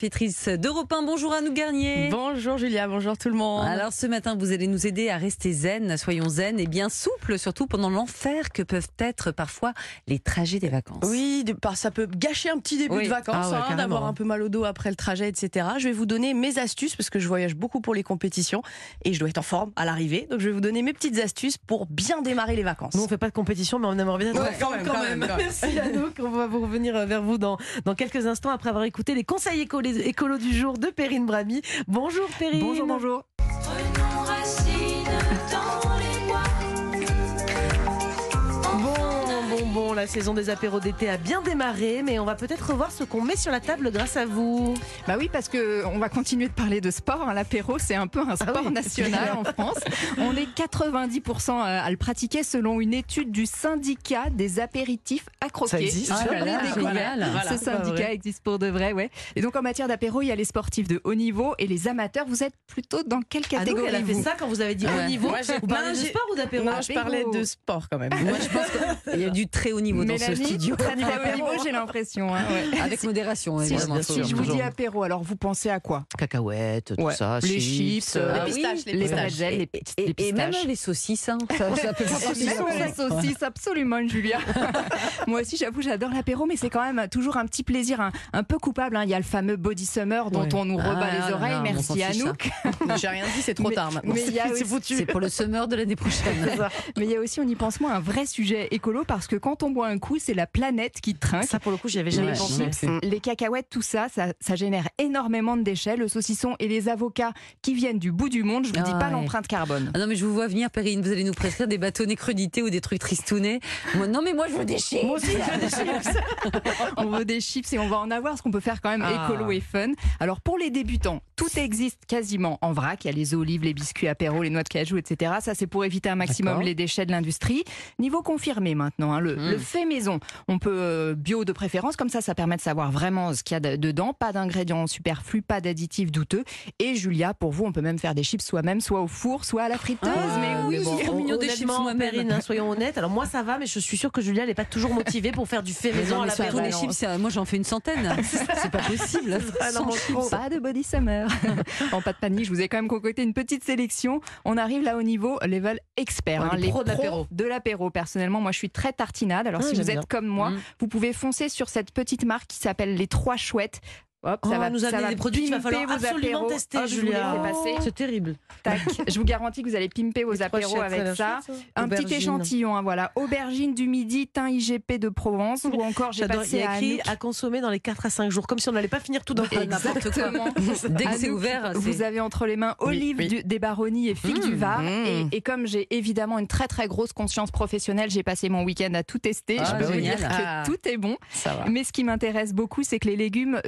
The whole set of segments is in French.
Pétrice d'Europe 1. Bonjour à nous Garnier. Bonjour Julia, bonjour tout le monde. Alors ce matin, vous allez nous aider à rester zen, soyons zen et bien souples, surtout pendant l'enfer que peuvent être parfois les trajets des vacances. Oui, ça peut gâcher un petit début Oui. de vacances, Ah ouais, hein, d'avoir un peu mal au dos après le trajet, etc. Je vais vous donner mes astuces parce que je voyage beaucoup pour les compétitions et je dois être en forme à l'arrivée. Donc je vais vous donner mes petites astuces pour bien démarrer les vacances. Nous, on fait pas de compétition, mais on aimerait bien être Ouais, en forme quand même, quand même. Merci Anouk. On va vous revenir euh, vers vous dans, dans quelques instants après avoir écouté les conseils écolo, du jour de Perrine Brami. Bonjour Perrine. Bonjour, bonjour. Bon, la saison des apéros d'été a bien démarré, mais on va peut-être revoir ce qu'on met sur la table grâce à vous. Bah oui, parce que on va continuer de parler de sport. hein. L'apéro, c'est un peu un sport Ah oui. national en France. On est 90% à à le pratiquer selon une étude du syndicat des apéritifs à croquer. Ça existe Ah là là, Découvert. génial. Voilà. Ce syndicat existe pour de vrai, ouais. Et donc en matière d'apéro, il y a les sportifs de haut niveau et les amateurs. Vous êtes plutôt dans quelle catégorie elle a fait vous ça quand vous avez dit Ouais. au niveau. Moi, vous parlez de sport ou d'apéro je parlais de sport quand même. Moi, je pense qu'il y a du très haut niveau dans ce Mélanie, studio. très haut niveau, j'ai l'impression. hein, ouais. Avec modération, Si, évidemment. si sûr, je vous dis apéro, alors vous pensez à quoi? Cacahuètes, tout Ouais. ça, Les chips, euh, euh, Les pistaches, les les pistaches. les, Et, petites- et- les et même pistaches. les saucisses. hein. Ça, ça peut Même les saucisses, absolument, Julia. Moi aussi, j'avoue, j'adore l'apéro, mais c'est quand même toujours un petit plaisir un, un peu coupable. hein. Il y a le fameux Body Summer dont on nous rebat Ah, les oreilles. là, on s'en Merci Anouk. J'ai rien dit, c'est trop tard maintenant. C'est pour le summer de l'année prochaine. Mais il y a aussi, on y pense moins, un vrai sujet écolo parce que quand on boit un coup, c'est la planète qui trinque. Ça, pour le coup, j'y avais jamais pensé. Les cacahuètes, tout ça, ça, ça génère énormément de déchets. Le saucisson et les avocats qui viennent du bout du monde, je vous dis Ah pas ouais. l'empreinte carbone. Ah non, mais je vous vois venir, Perrine. Vous allez nous prescrire des bâtonnets crudités ou des trucs tristounets. Moi, non, mais moi, je veux des chips. Moi aussi, je veux des chips. on veut des chips et on va en avoir, ce qu'on peut faire quand même Ah. écolo et fun. Alors pour les débutants, tout existe quasiment en vrac. Il y a les olives, les biscuits apéro, les noix de cajou, etc. Ça, c'est pour éviter un maximum les déchets de l'industrie. Niveau confirmé maintenant, hein, le, le fait maison, on peut euh, bio de préférence, comme ça, ça permet de savoir vraiment ce qu'il y a de- dedans. Pas d'ingrédients superflus, pas d'additifs douteux. Et Julia, pour vous, on peut même faire des chips soi-même, soit au four, soit à la friteuse. Ah, mais oui, mais bon, mignon des chips. Perrine, hein, soyons honnêtes. Alors moi, ça va, mais je suis sûre que Julia, elle n'est pas toujours motivée pour faire du fait Mais maison non, à chips, c'est- moi j'en fais une centaine. C'est pas possible. Non. Pas de body summer. en pas de panique, je vous ai quand même concocté une petite sélection. On arrive là au niveau level expert. Ouais, hein, les pros de l'apéro. de l'apéro. Personnellement, moi je suis très tartinade. Alors Ah, si vous êtes bien. comme moi, Mm. vous pouvez foncer sur cette petite marque qui s'appelle les Trois Chouettes. Hop, Oh, ça va nous ça va des produits qu'il va pimper falloir vos absolument apéros. tester, Hop, je vous les Julia. passer. C'est terrible. Tac. Je vous garantis que vous allez pimper vos apéros avec ça. Un petit échantillon, hein, voilà. Aubergine du midi, thym IGP de Provence, ou encore j'ai passé a à écrit à consommer dans les 4 à 5 jours, comme si on n'allait pas finir tout d'un coup. Exactement. Dès que c'est ouvert, vous avez entre les mains Olive oui. du- des Baronnies et Figue Mmh, du Var. mmh. Et, et comme j'ai évidemment une très très grosse conscience professionnelle, j'ai passé mon week-end à tout tester. Ah, Je peux vous dire que Ah. tout est bon. Ça va. Mais ce qui m'intéresse beaucoup, c'est que les légumes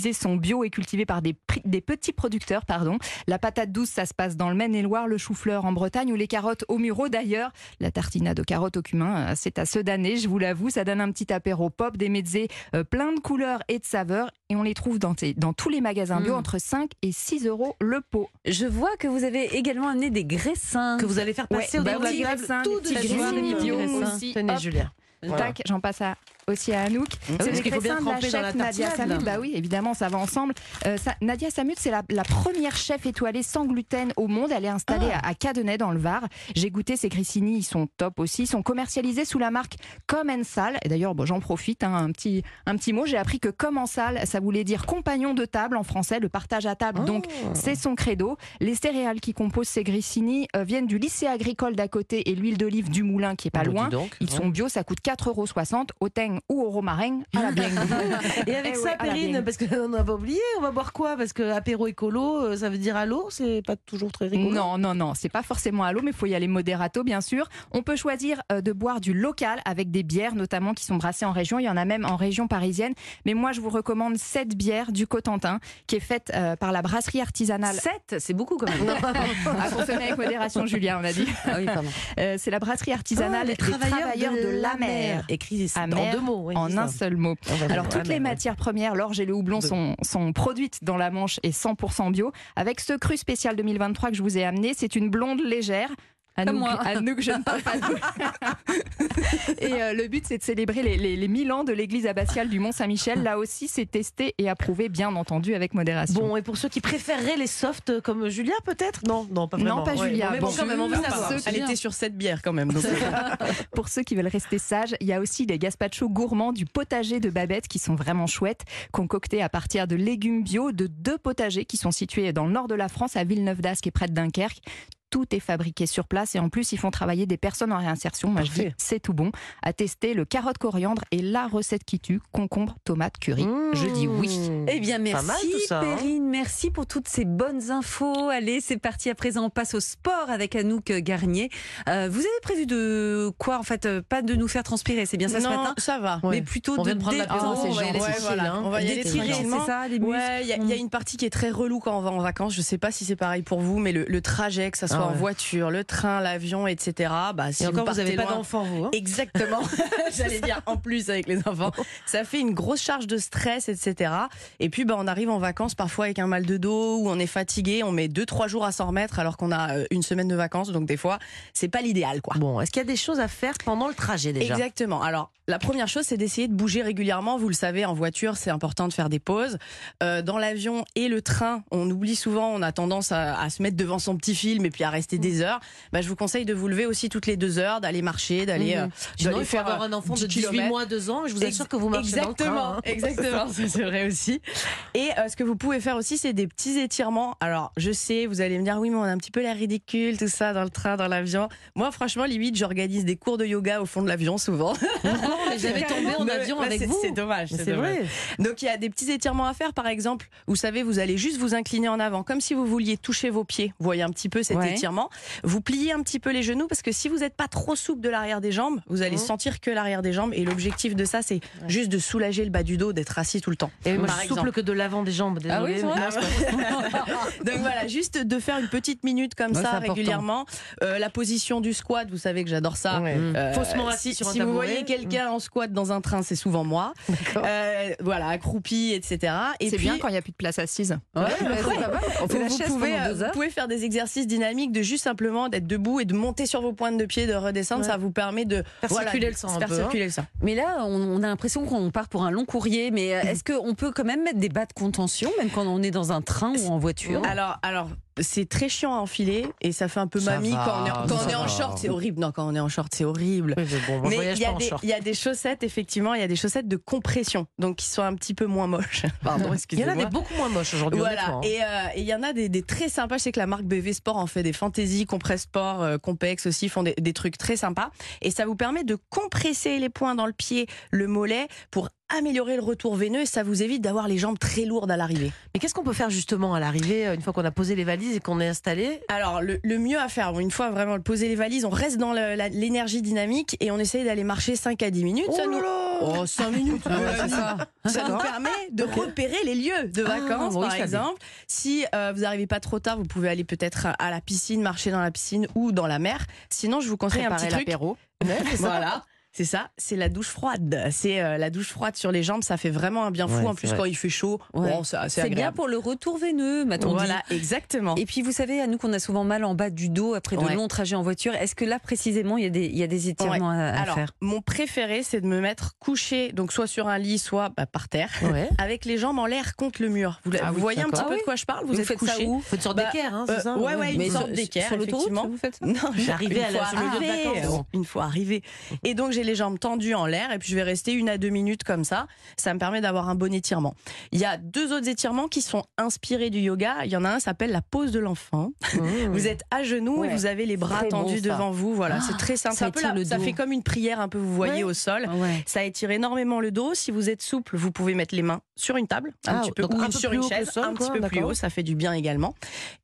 utilisés sont bio et cultivés par des, petits producteurs. Pardon. La patate douce, ça se passe dans le Maine-et-Loire, le chou-fleur en Bretagne ou les carottes au Muro d'ailleurs. La tartinade aux carottes au cumin, euh, c'est à ceux d'année, je vous l'avoue. Ça donne un petit apéro pop, des mezzés euh, plein de couleurs et de saveurs. Et on les trouve dans, dans tous les magasins bio Mm. entre 5 et 6 euros le pot. Je vois que vous avez également amené des graissins. Que vous allez faire passer Ouais, au bah de la table graissins, tout des de bio aussi. Tenez, Hop. Julia. Voilà. Tac, j'en passe à, aussi à Anouk. Ah oui, c'est qu'il faut bien de la chef Nadia là. Bah oui, évidemment, ça va ensemble. Euh, ça- Nadia Samut, c'est la, la première chef étoilée sans gluten au monde. Elle est installée Ah. à, à Cadenet dans le Var. J'ai goûté ces grissini, ils sont top aussi. Ils sont commercialisés sous la marque Commensal. Et d'ailleurs, bon, j'en profite, hein, un, petit, un petit mot. J'ai appris que Commensal, ça voulait dire compagnon de table en français, le partage à table. Donc, Oh. c'est son credo. Les céréales qui composent ces grissini euh, viennent du lycée agricole d'à côté et l'huile d'olive du moulin qui est pas Bah, loin. donc. Ils sont bio, ça coûte 4,60 euros au ou au romarin à la blague. Et avec Eh ça, ouais, Perrine, parce qu'on n'a pas oublié, on va boire quoi? Parce que apéro écolo, euh, ça veut dire à l'eau, c'est pas toujours très rigolo? Non, non, non, c'est pas forcément à l'eau, mais il faut y aller modérato, bien sûr. On peut choisir euh, de boire du local avec des bières, notamment qui sont brassées en région. Il y en a même en région parisienne. Mais moi, je vous recommande cette bière du Cotentin, qui est faite euh, par la brasserie artisanale. 7, c'est beaucoup quand même. À consommer avec modération, Julien, on a dit. Ah oui, pardon. Euh, c'est la brasserie artisanale Ah, des travailleurs, de, la mer. Écrit en Amer, deux mots. oui, En un ça. seul mot. On va Alors toutes les amer, ouais. matières premières, l'orge et le houblon sont, sont produites dans la Manche et 100% bio. Avec ce cru spécial 2023 que je vous ai amené, c'est une blonde légère. À Comme nous, moi. à nous que je ne parle pas. et euh, le but, c'est de célébrer les, les, les 1000 ans de l'église abbatiale du Mont-Saint-Michel. Là aussi, c'est testé et approuvé, bien entendu, avec modération. Bon, et pour ceux qui préféreraient les softs euh, comme Julia, peut-être? Non, non, pas vraiment. Non, pas Ouais, Julia. bon, mais bon, Bon, quand même, on veut savoir. Elle était sur cette bière quand même. donc- Pour ceux qui veulent rester sages, il y a aussi les gazpachos gourmands du potager de Babette qui sont vraiment chouettes, concoctés à partir de légumes bio de deux potagers qui sont situés dans le nord de la France, à Villeneuve-d'Ascq et près de Dunkerque. Tout est fabriqué sur place et en plus ils font travailler des personnes en réinsertion. Moi je dis c'est tout bon. À tester le carotte coriandre et la recette qui tue concombre tomate curry. Je dis oui. Mmh. Eh bien, merci mal, hein. Perrine, merci pour toutes ces bonnes infos. Allez, c'est parti. À présent, on passe au sport avec Anouk Garnier. Euh, vous avez prévu de quoi, en fait euh, Pas de nous faire transpirer, c'est bien ça ce non, matin ça va. Mais plutôt On de prendre détendre, c'est on va y gentil. aller Ouais, chill, voilà. hein. On va y aller c'est ça, les muscles Ouais, il y, a- il y a une partie qui est très relou quand on va en vacances. Je sais pas si c'est pareil pour vous, mais le, le trajet, que ça soit En ouais. voiture, le train, l'avion, etc. Bah, si Et encore, vous n'avez pas loin- d'enfant, vous hein Exactement. J'allais dire en plus avec les enfants. Ça fait une grosse charge de stress, etc. Et puis, bah, on arrive en vacances parfois avec un mal de dos ou on est fatigué. On met deux, trois jours à s'en remettre alors qu'on a euh, une semaine de vacances. Donc, des fois, c'est pas l'idéal, quoi. Bon, est-ce qu'il y a des choses à faire pendant le trajet déjà? Exactement. Alors, la première chose, c'est d'essayer de bouger régulièrement. Vous le savez, en voiture, c'est important de faire des pauses. Euh, dans l'avion et le train, on oublie souvent, on a tendance à, à se mettre devant son petit film et puis à rester des heures. Bah, je vous conseille de vous lever aussi toutes les deux heures, d'aller marcher, d'aller Sinon, d'aller il faut faire avoir euh, un enfant 10 de 18 kilomètres. mois, 2 ans, je vous assure que vous marchez dans le Exactement, train, hein. exactement, ça, c'est vrai aussi. Et euh, ce que vous pouvez faire aussi, c'est des petits étirements. Alors, je sais, vous allez me dire, oui, mais on a un petit peu l'air ridicule, tout ça, dans le train, dans l'avion. Moi, franchement, limite, j'organise des cours de yoga au fond de l'avion, souvent. Non, mais j'avais tombé en avion avec vous. C'est dommage. C'est vrai. Donc il y a des petits étirements à faire, par exemple. Vous savez, vous allez juste vous incliner en avant, comme si vous vouliez toucher vos pieds. Vous voyez un petit peu cet Ouais. Étirement. Vous pliez un petit peu les genoux parce que si vous n'êtes pas trop souple de l'arrière des jambes, vous allez Mhm. sentir que l'arrière des jambes. Et l'objectif de ça, c'est juste de soulager le bas du dos, d'être assis tout le temps. Et moi, je suis exemple. souple que de l'avant des jambes. Ah oui, mais- Donc voilà, juste de faire une petite minute comme Ouais, ça régulièrement. Euh, la position du squat, vous savez que j'adore ça. Ouais. Euh, Faussement assis si, sur un si vous voyez quelqu'un en squat dans un train, c'est souvent moi. Euh, voilà, accroupi, etc. Et C'est bien quand il n'y a plus de place assise. Ouais, ouais, fait vous, pouvez faire des exercices dynamiques de juste simplement d'être debout et de monter sur vos pointes de pied, de redescendre. Ouais. Ça vous permet de Faire circuler le sang de un faire peu, hein. circuler le sang. Mais là, on, on a l'impression qu'on part pour un long courrier. Mais euh, est-ce qu'on peut quand même mettre des bas de contention, même quand on est dans un train ou en voiture? Alors, alors c'est très chiant à enfiler et ça fait un peu Ça mamie va, quand on est, quand on ça est en va. short. C'est horrible. Non, quand on est en short, c'est horrible. Oui, mais bon, il y, a des, short. il y a des chaussettes, effectivement, il y a des chaussettes de compression, donc qui sont un petit peu moins moches. Pardon, Il y en excusez-moi. a des beaucoup moins moches aujourd'hui. Voilà, et euh, et il y en a des, des très sympas. Je sais que la marque BV Sport en fait des fantaisies, Compress Sport, euh, Compex aussi font des, des trucs très sympas. Et ça vous permet de compresser les points dans le pied, le mollet, pour améliorer le retour veineux et ça vous évite d'avoir les jambes très lourdes à l'arrivée. Mais qu'est-ce qu'on peut faire justement à l'arrivée, euh, une fois qu'on a posé les valises et qu'on est installé? Alors, le, le mieux à faire, une fois vraiment poser les valises, on reste dans l'énergie dynamique et on essaye d'aller marcher 5 à 10 minutes. ça nous... Oh, 5 minutes Ah ça. Ça nous permet de repérer les lieux de Ah, vacances, par exemple. Si euh, vous n'arrivez pas trop tard, vous pouvez aller peut-être à la piscine, marcher dans la piscine ou dans la mer. Sinon, je vous conseille un Préparer petit truc. l'apéro. Voilà. C'est ça, c'est la douche froide. C'est euh, la douche froide sur les jambes, ça fait vraiment un bien fou. Ouais, en c'est plus, vrai. quand il fait chaud, Ouais. bon, ça- c'est C'est bien pour le retour veineux, m'a-t-on dit. Voilà, exactement. Et puis vous savez, à nous qu'on a souvent mal en bas du dos après de Ouais. longs trajets en voiture, est-ce que là précisément il y a des, il y a des étirements à, à Alors, faire? mon préféré, c'est de me mettre couché, donc soit sur un lit, soit bah, par terre, Ouais. avec les jambes en l'air contre le mur. Vous, Ah vous oui, voyez un petit Ah peu oui. de quoi je parle? Vous, Vous êtes faites ça couché. où? Faut une sorte Bah, d'équerre, hein, c'est Euh, ça ouais, ouais, une sorte sur- d'équerre, sur l'autoroute, effectivement. vous faites Non, J'arrivais à la-. Une fois arrivé. Et donc j'ai les jambes tendues en l'air et puis je vais rester une à deux minutes comme ça. Ça me permet d'avoir un bon étirement. Il y a deux autres étirements qui sont inspirés du yoga. Il y en a un qui s'appelle la pose de l'enfant. Mmh. Vous êtes à genoux et vous avez les bras bon, tendus devant vous. Voilà, Ah, c'est très simple. ça Un peu ça fait comme une prière un peu, vous voyez, Ouais. au sol. Ouais. Ça étire énormément le dos. Si vous êtes souple, vous pouvez mettre les mains sur une table, un Ah, petit peu, donc ou un peu sur une chaise, sol, un quoi, petit peu plus haut. Ça fait du bien également.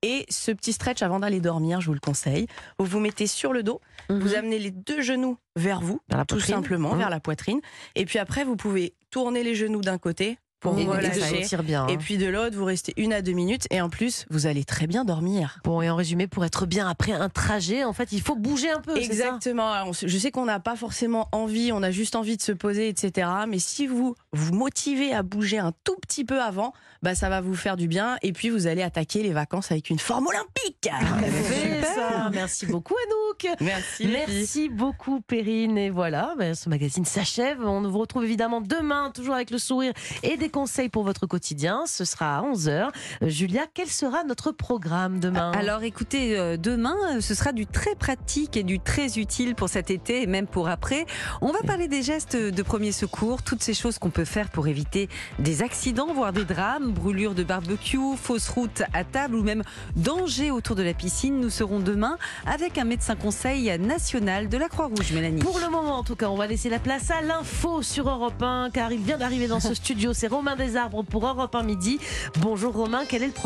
Et ce petit stretch avant d'aller dormir, je vous le conseille. Vous vous mettez sur le dos, vous Mhm. amenez les deux genoux vers vous, Vers tout simplement, Mhm. vers la poitrine. Et puis après, vous pouvez tourner les genoux d'un côté pour Vous bien. hein. Et puis de l'autre, vous restez une à deux minutes et en plus, vous allez très bien dormir. Bon, et en résumé, pour être bien après un trajet, en fait, il faut bouger un peu. ça? Exactement. Alors, je sais qu'on n'a pas forcément envie, on a juste envie de se poser, etc. Mais si vous vous motivez à bouger un tout petit peu avant, bah ça va vous faire du bien. Et puis vous allez attaquer les vacances avec une forme olympique. Parfait, ça. Merci beaucoup, Anouk. Merci. Merci beaucoup, Perrine. Et voilà, ben, ce magazine s'achève. On vous retrouve évidemment demain, toujours avec le sourire et des conseils pour votre quotidien. Ce sera à 11h. Julia, quel sera notre programme demain? Alors écoutez, euh, demain, euh, ce sera du très pratique et du très utile pour cet été et même pour après. On va parler des gestes de premier secours, toutes ces choses qu'on peut faire pour éviter des accidents, voire des drames, brûlures de barbecue, fausses routes à table ou même danger autour de la piscine. Nous serons demain avec un médecin conseil national de la Croix-Rouge, Mélanie. Pour le moment, en tout cas, on va laisser la place à l'info sur Europe 1, car il vient d'arriver dans ce studio. C'est Romain Desarbres pour Europe 1 midi. Bonjour Romain, quel est le programme